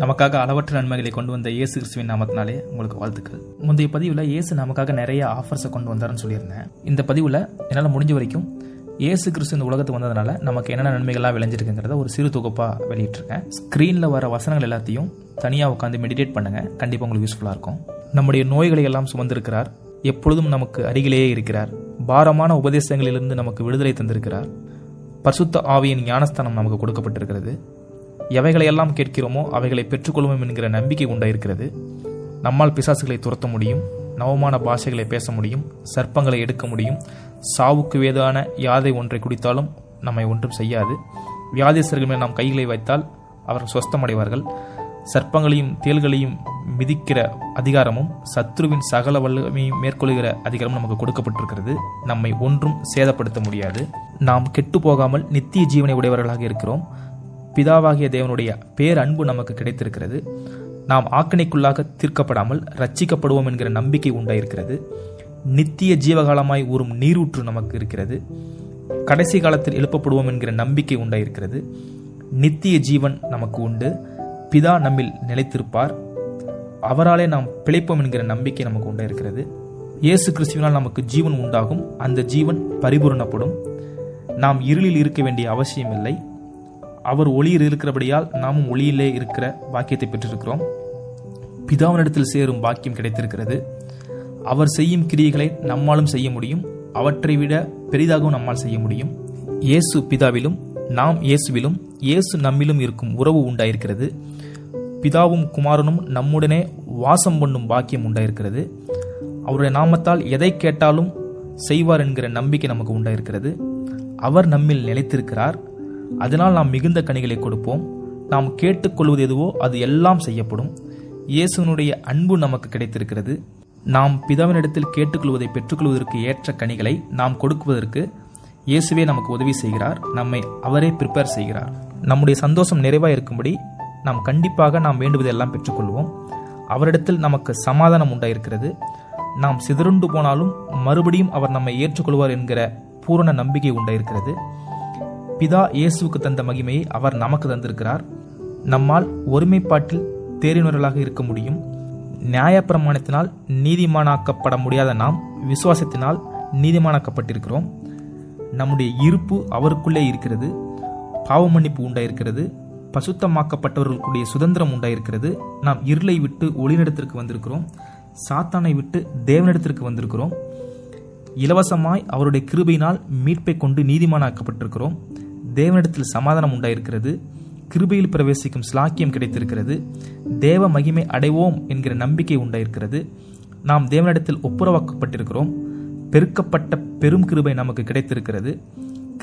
நமக்காக அளவற்ற நன்மைகளை கொண்டு வந்த இயேசு கிறிஸ்துவின் நாமத்தினாலே உங்களுக்கு வாழ்த்துக்கள். முந்தைய பதிவில் இயேசு நமக்காக நிறைய ஆஃபர்ஸை கொண்டு வந்தாருன்னு சொல்லியிருந்தேன். இந்த பதிவில் என்னால் முடிஞ்ச வரைக்கும் இயேசு கிறிஸ்து இந்த உலகத்துக்கு வந்ததுனால நமக்கு என்னென்ன நன்மைகள்லாம் விளைஞ்சிருக்குங்கிறத ஒரு சிறு தொகுப்பாக வெளியிட்டிருக்கேன். ஸ்க்ரீனில் வர வசனங்கள் எல்லாத்தையும் தனியாக உட்காந்து மெடிடேட் பண்ணுங்க. கண்டிப்பாக உங்களுக்கு யூஸ்ஃபுல்லாக இருக்கும். நம்முடைய நோய்களை எல்லாம் சுமந்திருக்கிறார். எப்பொழுதும் நமக்கு அருகிலேயே இருக்கிறார். பாரமான உபதேசங்களிலிருந்து நமக்கு விடுதலை தந்திருக்கிறார். பரிசுத்த ஆவியின் ஞானஸ்தானம் நமக்கு கொடுக்கப்பட்டிருக்கிறது. எவைகளையெல்லாம் கேட்கிறோமோ அவைகளை பெற்றுக்கொள்வோம் என்கிற நம்பிக்கை உண்டாயிருக்கிறது நம்மால் பிசாசுகளை துரத்த முடியும் நவமான பாஷைகளை பேச முடியும் சர்ப்பங்களை எடுக்க முடியும். சாவுக்கு வேதான யாதை ஒன்றை குடித்தாலும் நம்மை ஒன்றும் செய்யாது. வியாதிசர்கள் மேல் நாம் கைகளை வைத்தால் அவர்கள் சொஸ்தமடைவார்கள். சர்ப்பங்களையும் தேள்களையும் மிதிக்கிற அதிகாரமும் சத்ருவின் சகல வல்லமையும் மேற்கொள்கிற அதிகாரமும் நமக்கு கொடுக்கப்பட்டிருக்கிறது. நம்மை ஒன்றும் சேதப்படுத்த முடியாது. நாம் கெட்டு போகாமல் நித்திய ஜீவனை உடையவர்களாக இருக்கிறோம். பிதாவாகிய தேவனுடைய பேரன்பு நமக்கு கிடைத்திருக்கிறது. நாம் ஆக்கணைக்குள்ளாக தீர்க்கப்படாமல் ரட்சிக்கப்படுவோம் என்கிற நம்பிக்கை உண்டாயிருக்கிறது. நித்திய ஜீவகாலமாய் ஊறும் நீரூற்று நமக்கு இருக்கிறது. கடைசி காலத்தில் எழுப்பப்படுவோம் என்கிற நம்பிக்கை உண்டாயிருக்கிறது. நித்திய ஜீவன் நமக்கு உண்டு. பிதா நம்மில் நிலைத்திருப்பார். அவராலே நாம் பிழைப்போம் என்கிற நம்பிக்கை நமக்கு உண்டாயிருக்கிறது. இயேசு கிறிஸ்துவினால் நமக்கு ஜீவன் உண்டாகும். அந்த ஜீவன் பரிபூரணப்படும். நாம் இருளில் இருக்க வேண்டிய அவசியம் இல்லை அவர் ஒளியில் இருக்கிறபடியால் நாமும் ஒளியிலே இருக்கிற பாக்கியத்தை பெற்றிருக்கிறோம். பிதாவினிடத்தில் சேரும் பாக்கியம் கிடைத்திருக்கிறது. அவர் செய்யும் கிரியைகளை நம்மாலும் செய்ய முடியும். அவற்றை விட பெரிதாகவும் நம்மால் செய்ய முடியும். இயேசு பிதாவிலும் நாம் இயேசுவிலும் இயேசு நம்மிலும் இருக்கும் உறவு உண்டாயிருக்கிறது. பிதாவும் குமாரனும் நம்முடனே வாசம் பண்ணும் பாக்கியம் உண்டாயிருக்கிறது. அவருடைய நாமத்தால் எதை கேட்டாலும் செய்வார் என்கிற நம்பிக்கை நமக்கு உண்டாயிருக்கிறது. அவர் நம்மில் நிலைத்திருக்கிறார். அதனால் நாம் மிகுந்த கனிகளை கொடுப்போம். நாம் கேட்டுக்கொள்வது எதுவோ அது எல்லாம் செய்யப்படும். இயேசுனுடைய அன்பு நமக்கு கிடைத்திருக்கிறது. நாம் பிதாவினிடத்தில் கேட்டுக்கொள்வதை பெற்றுக்கொள்வதற்கு ஏற்ற கனிகளை நாம் கொடுக்குவதற்கு இயேசுவே நமக்கு உதவி செய்கிறார். நம்மை அவரே ப்ரிப்பேர் செய்கிறார். நம்முடைய சந்தோஷம் நிறைவாக இருக்கும்படி நாம் கண்டிப்பாக நாம் வேண்டுவதெல்லாம் பெற்றுக்கொள்வோம். அவரிடத்தில் நமக்கு சமாதானம் உண்டாயிருக்கிறது. நாம் சிதறுண்டு போனாலும் மறுபடியும் அவர் நம்மை ஏற்றுக்கொள்வார் என்கிற பூரண நம்பிக்கை உண்டாயிருக்கிறது. பிதா இயேசுவுக்கு தந்த மகிமையை அவர் நமக்கு தந்திருக்கிறார். நம்மால் ஒருமைப்பாட்டில் தேறினவர்களாக இருக்க முடியும். நியாயப்பிரமாணத்தினால் நீதிமானாக்கப்பட முடியாத நாம் விசுவாசத்தினால் நீதிமானாக்கப்பட்டிருக்கிறோம். நம்முடைய இருப்பு அவருக்குள்ளே இருக்கிறது. பாவ மன்னிப்பு உண்டாயிருக்கிறது. பசுத்தமாக்கப்பட்டவர்களுடைய சுதந்திரம் உண்டாயிருக்கிறது. நாம் இருளை விட்டு ஒளிநடத்திற்கு வந்திருக்கிறோம். சாத்தானை விட்டு தேவனிடத்திற்கு வந்திருக்கிறோம். இலவசமாய் அவருடைய கிருபையினால் மீட்பை கொண்டு நீதிமானாக்கப்பட்டிருக்கிறோம். தேவனிடத்தில் சமாதானம் உண்டாயிருக்கிறது. கிருபையில் பிரவேசிக்கும் ஸ்லாக்கியம் கிடைத்திருக்கிறது. தேவ மகிமை அடைவோம் என்கிற நம்பிக்கை உண்டாயிருக்கிறது. நாம் தேவனிடத்தில் ஒப்புரவாக்கப்பட்டிருக்கிறோம். பெருக்கப்பட்ட பெரும் கிருபை நமக்கு கிடைத்திருக்கிறது.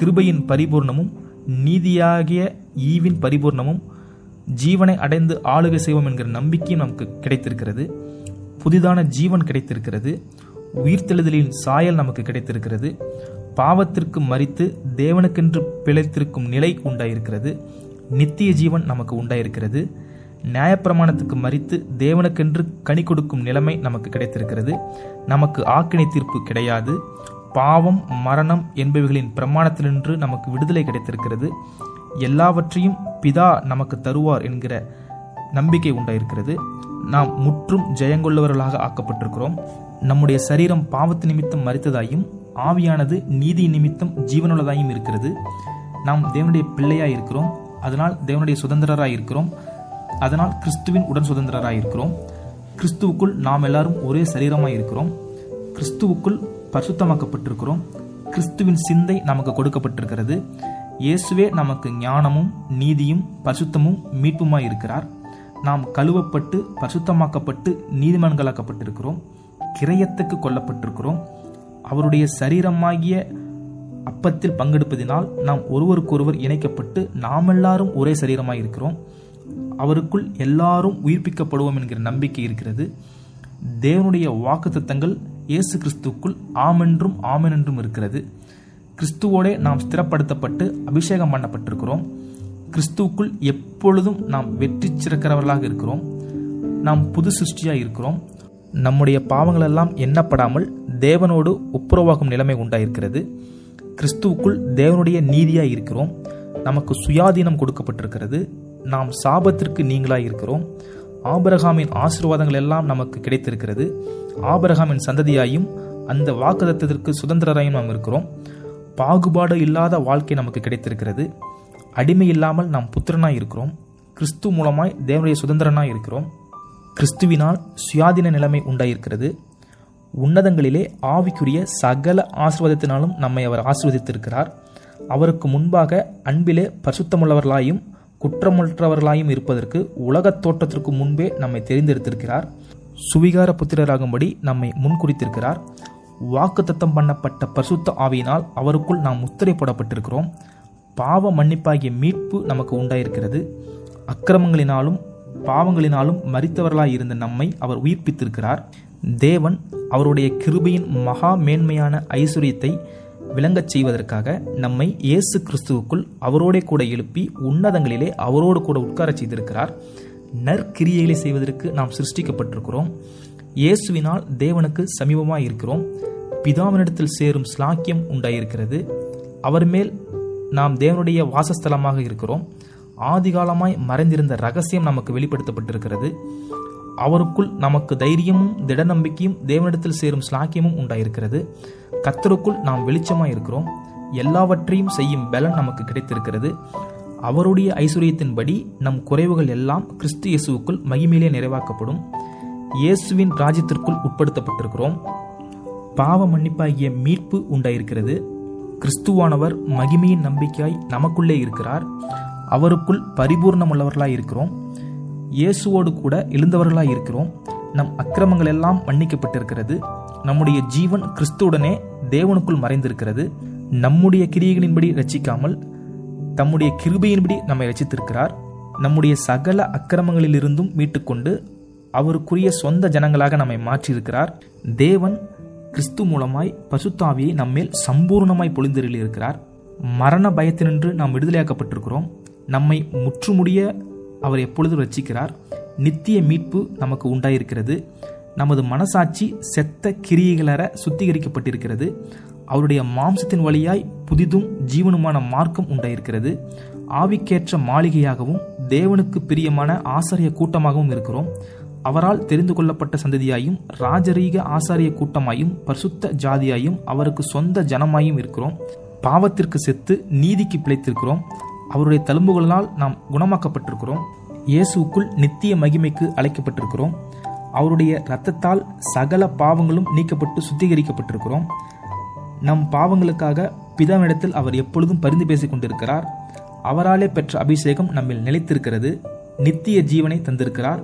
கிருபையின் பரிபூர்ணமும் நீதியாகிய ஈவின் பரிபூர்ணமும் ஜீவனை அடைந்து ஆளுகை செய்வோம் என்கிற நம்பிக்கையும் நமக்கு கிடைத்திருக்கிறது. புதிதான ஜீவன் கிடைத்திருக்கிறது. உயிர்த்தெழுதலின் சாயல் நமக்கு கிடைத்திருக்கிறது. பாவத்திற்கு மறித்து தேவனுக்கென்று பிழைத்திருக்கும் நிலை உண்டாயிருக்கிறது. நித்திய ஜீவன் நமக்கு உண்டாயிருக்கிறது. நியாயப்பிரமாணத்துக்கு மறித்து தேவனுக்கென்று கனி கொடுக்கும் நிலைமை நமக்கு கிடைத்திருக்கிறது. நமக்கு ஆக்கினை தீர்ப்பு கிடையாது. பாவம் மரணம் என்பவைகளின் பிரமாணத்தினின்று நமக்கு விடுதலை கிடைத்திருக்கிறது. எல்லாவற்றையும் பிதா நமக்கு தருவார் என்கிற நம்பிக்கை உண்டாயிருக்கிறது. நாம் முற்றும் ஜெயங்கொள்ளவர்களாக ஆக்கப்பட்டிருக்கிறோம். நம்முடைய சரீரம் பாவத்து நிமித்தம் மறித்ததாயும் ஆவியானது நீதி நிமித்தம் ஜீவனுள்ளதாயும் இருக்கிறது. நாம் தேவனுடைய பிள்ளையாக இருக்கிறோம். அதனால் தேவனுடைய சுதந்திரராக இருக்கிறோம். அதனால் கிறிஸ்துவின் உடன் சுதந்திரராக இருக்கிறோம். கிறிஸ்துவுக்குள் நாம் எல்லாரும் ஒரே சரீரமாக இருக்கிறோம். கிறிஸ்துவுக்குள் பரிசுத்தமாக்கப்பட்டிருக்கிறோம். கிறிஸ்துவின் சிந்தை நமக்கு கொடுக்கப்பட்டிருக்கிறது. இயேசுவே நமக்கு ஞானமும் நீதியும் பரிசுத்தமும் மீட்புமாய் இருக்கிறார். நாம் கழுவப்பட்டு பரிசுத்தமாக்கப்பட்டு நீதிமன்களாக்கப்பட்டிருக்கிறோம். கிரயத்துக்கு கொல்லப்பட்டிருக்கிறோம். அவருடைய சரீரமாகிய அப்பத்தில் பங்கெடுப்பதினால் நாம் ஒருவருக்கொருவர் இணைக்கப்பட்டு நாம் எல்லாரும் ஒரே சரீரமாக இருக்கிறோம். அவருக்குள் எல்லாரும் உயிர்ப்பிக்கப்படுவோம் என்கிற நம்பிக்கை இருக்கிறது. தேவனுடைய வாக்குத்தத்தங்கள் இயேசு கிறிஸ்துக்குள் ஆமென்றும் ஆமென் என்றும் இருக்கிறது. கிறிஸ்துவோடே நாம் ஸ்திரப்படுத்தப்பட்டு அபிஷேகம் பண்ணப்பட்டிருக்கிறோம். கிறிஸ்துவுக்குள் எப்பொழுதும் நாம் வெற்றி சிறக்கிறவர்களாக இருக்கிறோம். நாம் புது சிருஷ்டியாக இருக்கிறோம். நம்முடைய பாவங்களெல்லாம் எண்ணப்படாமல் தேவனோடு ஒப்புரவாகும் நிலைமை உண்டாயிருக்கிறது. கிறிஸ்துவுக்குள் தேவனுடைய நீதியாய் இருக்கிறோம். நமக்கு சுயாதீனம் கொடுக்கப்பட்டிருக்கிறது. நாம் சாபத்திற்கு நீங்களாய் இருக்கிறோம். ஆபரகாமின் ஆசீர்வாதங்கள் எல்லாம் நமக்கு கிடைத்திருக்கிறது. ஆபரகாமின் சந்ததியாயும் அந்த வாக்குதத்திற்கு சுதந்திரராயும் நாம் இருக்கிறோம். பாகுபாடு இல்லாத வாழ்க்கை நமக்கு கிடைத்திருக்கிறது. அடிமை இல்லாமல் நாம் புத்திரனாய் இருக்கிறோம். கிறிஸ்து மூலமாய் தேவனுடைய சுதந்திரனாய் இருக்கிறோம். கிறிஸ்துவினால் சுயாதீன நிலைமை உண்டாயிருக்கிறது. உன்னதங்களிலே ஆவிக்குரிய சகல ஆசிர்வாதத்தினாலும் நம்மை அவர் ஆசிர்வதித்திருக்கிறார். அவருக்கு முன்பாக அன்பிலே பரிசுத்தமுள்ளவர்களாயும் குற்றமற்றவர்களாயும் இருப்பதற்கு உலகத் தோற்றத்திற்கு முன்பே நம்மை தெரிந்தெடுத்திருக்கிறார். சுவிகார புத்திரராகும்படி நம்மை முன்குறித்திருக்கிறார். வாக்குத்தத்தம் பண்ணப்பட்ட பரிசுத்த ஆவியினால் அவருக்குள் நாம் முத்திரை போடப்பட்டிருக்கிறோம் பாவ மன்னிப்பாகிய மீட்பு நமக்கு உண்டாயிருக்கிறது. அக்கிரமங்களினாலும் பாவங்களினாலும் மறித்தவர்களாய் இருந்த நம்மை அவர் உயிர்ப்பித்திருக்கிறார். தேவன் அவருடைய கிருபையின் மகா மேன்மையான ஐஸ்வர்யத்தை விளங்கச் செய்வதற்காக நம்மை இயேசு கிறிஸ்துவுக்குள் அவரோடே கூட எழுப்பி உன்னதங்களிலே அவரோடு கூட உட்காரச் செய்திருக்கிறார். நற்கிரியைகளை செய்வதற்கு நாம் சிருஷ்டிக்கப்பட்டிருக்கிறோம். இயேசுவினால் தேவனுக்கு சமீபமாக இருக்கிறோம். பிதாவினிடத்தில் சேரும் ஸ்லாக்கியம் உண்டாயிருக்கிறது. அவர் மேல் நாம் தேவனுடைய வாசஸ்தலமாக இருக்கிறோம். ஆதிகாலமாய் மறைந்திருந்த ரகசியம் நமக்கு வெளிப்படுத்தப்பட்டிருக்கிறது. அவருக்குள் நமக்கு தைரியமும் திட நம்பிக்கையும் தேவனிடத்தில் சேரும் ஸ்லாக்கியமும் உண்டாயிருக்கிறது. கத்தருக்குள் நாம் வெளிச்சமாய் இருக்கிறோம் எல்லாவற்றையும் செய்யும் பலன் நமக்கு கிடைத்திருக்கிறது. அவருடைய ஐஸ்வர்யத்தின்படி நம் குறைவுகள் எல்லாம் கிறிஸ்து இயேசுவுக்குள் மகிமையிலே நிறைவாக்கப்படும். இயேசுவின் ராஜ்யத்திற்குள் உட்படுத்தப்பட்டிருக்கிறோம். பாவ மன்னிப்பாகிய மீட்பு உண்டாயிருக்கிறது. கிறிஸ்துவானவர் மகிமையின் நம்பிக்கையாய் நமக்குள்ளே இருக்கிறார். அவருக்குள் பரிபூர்ணமுள்ளவர்களாக இருக்கிறோம். இயேசுவோடு கூட எழுந்தவர்களாக இருக்கிறோம். நம் அக்கிரமங்கள் எல்லாம் மன்னிக்கப்பட்டிருக்கிறது. நம்முடைய ஜீவன் கிறிஸ்துவுடனே தேவனுக்குள் மறைந்திருக்கிறது. நம்முடைய கிரியைகளின்படி ரச்சிக்காமல் தம்முடைய கிருபையின்படி நம்மை ரசித்திருக்கிறார் நம்முடைய சகல அக்கிரமங்களிலிருந்தும் மீட்டுக்கொண்டு அவருக்குரிய சொந்த ஜனங்களாக நம்மை மாற்றியிருக்கிறார். தேவன் கிறிஸ்து மூலமாய் பசுத்தாவியை நம்மேல் சம்பூர்ணமாய் பொழிந்தருளி இருக்கிறார் மரண பயத்தினின்று நாம் விடுதலையாக்கப்பட்டிருக்கிறோம். நம்மை முற்றுமுடிய அவர் எப்பொழுதும் ரச்சிக்கிறார் நித்திய மீட்பு நமக்கு உண்டாயிருக்கிறது. நமது மனசாட்சி செத்த கிரியைகளற சுத்திகரிக்கப்பட்டிருக்கிறது. அவருடைய மாம்சத்தின் வழியாய் புதிதும் ஜீவனுமான மார்க்கம் உண்டாயிருக்கிறது. ஆவிக்கேற்ற மாளிகையாகவும் தேவனுக்கு பிரியமான ஆசாரிய கூட்டமாகவும் இருக்கிறோம். அவரால் தெரிந்து கொள்ளப்பட்ட சந்ததியாயும் ராஜரீக ஆசாரிய கூட்டமாயும் பரிசுத்த ஜாதியாயும் அவருக்கு சொந்த ஜனமாயும் இருக்கிறோம். பாவத்திற்கு செத்து நீதிக்கு பிழைத்திருக்கிறோம். அவருடைய தழும்புகளால் நாம் குணமாக்கப்பட்டிருக்கிறோம். இயேசுக்குள் நித்திய மகிமைக்கு அழைக்கப்பட்டிருக்கிறோம். அவருடைய இரத்தத்தால் சகல பாவங்களும் நீக்கப்பட்டு சுத்திகரிக்கப்பட்டிருக்கிறோம். நம் பாவங்களுக்காக பிதாவிடத்தில் அவர் எப்பொழுதும் பரிந்து பேசிக் கொண்டிருக்கிறார். அவராலே பெற்ற அபிஷேகம் நம்மில் நிலைத்திருக்கிறது. நித்திய ஜீவனை தந்திருக்கிறார்.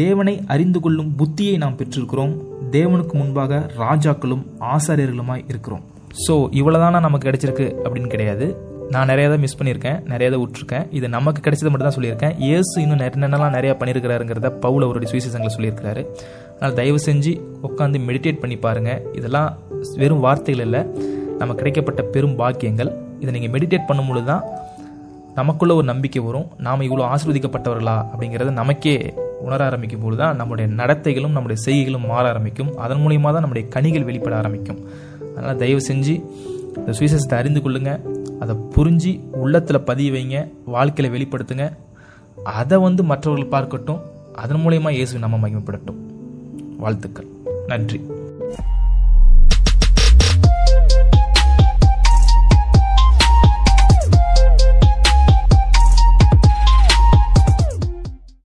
தேவனை அறிந்து கொள்ளும் புத்தியை நாம் பெற்றிருக்கிறோம். தேவனுக்கு முன்பாக ராஜாக்களும் ஆசாரியர்களுமாய் இருக்கிறோம். ஸோ இவ்வளோதானா நமக்கு கிடைச்சிருக்கு அப்படின்னு கிடையாது. நான் நிறைய தான் மிஸ் பண்ணியிருக்கேன் நிறைய தான் விட்டுருக்கேன். இது நமக்கு கிடைச்சது மட்டும் தான் சொல்லியிருக்கேன். இயேசு இன்னும் என்னென்னலாம் நிறையா பண்ணியிருக்கிறாருங்கிறத பவுல் அவருடைய சுவிசேஷங்களை சொல்லியிருக்கிறாரு. அதனால் தயவு செஞ்சு உட்காந்து மெடிடேட் பண்ணி பாருங்கள் இதெல்லாம் வெறும் வார்த்தைகள் இல்லை. நமக்கு கிடைக்கப்பட்ட பெரும் பாக்கியங்கள். இதை நீங்கள் மெடிடேட் பண்ணும்பொழுது தான் நமக்குள்ள ஒரு நம்பிக்கை வரும். நாம் இவ்வளோ ஆசீர்வதிக்கப்பட்டவர்களா அப்படிங்கிறத நமக்கே உணர ஆரம்பிக்கும் போது தான் நம்முடைய நடத்தைகளும் நம்முடைய செய்கைகளும் மாற ஆரம்பிக்கும். அதன் மூலியமாக தான் நம்முடைய கனிகள் வெளிப்பட ஆரம்பிக்கும். அதனால் தயவு செஞ்சு இந்த சுவிசேஷத்தை அறிந்து கொள்ளுங்கள் அதை புரிஞ்சு உள்ளத்தில் பதிய வைங்க வாழ்க்கையில் வெளிப்படுத்துங்க. அதை வந்து மற்றவர்கள் பார்க்கட்டும் அதன் மூலயமா இயேசு நம்ம மகிமைப்படட்டும். வாழ்த்துக்கள். நன்றி.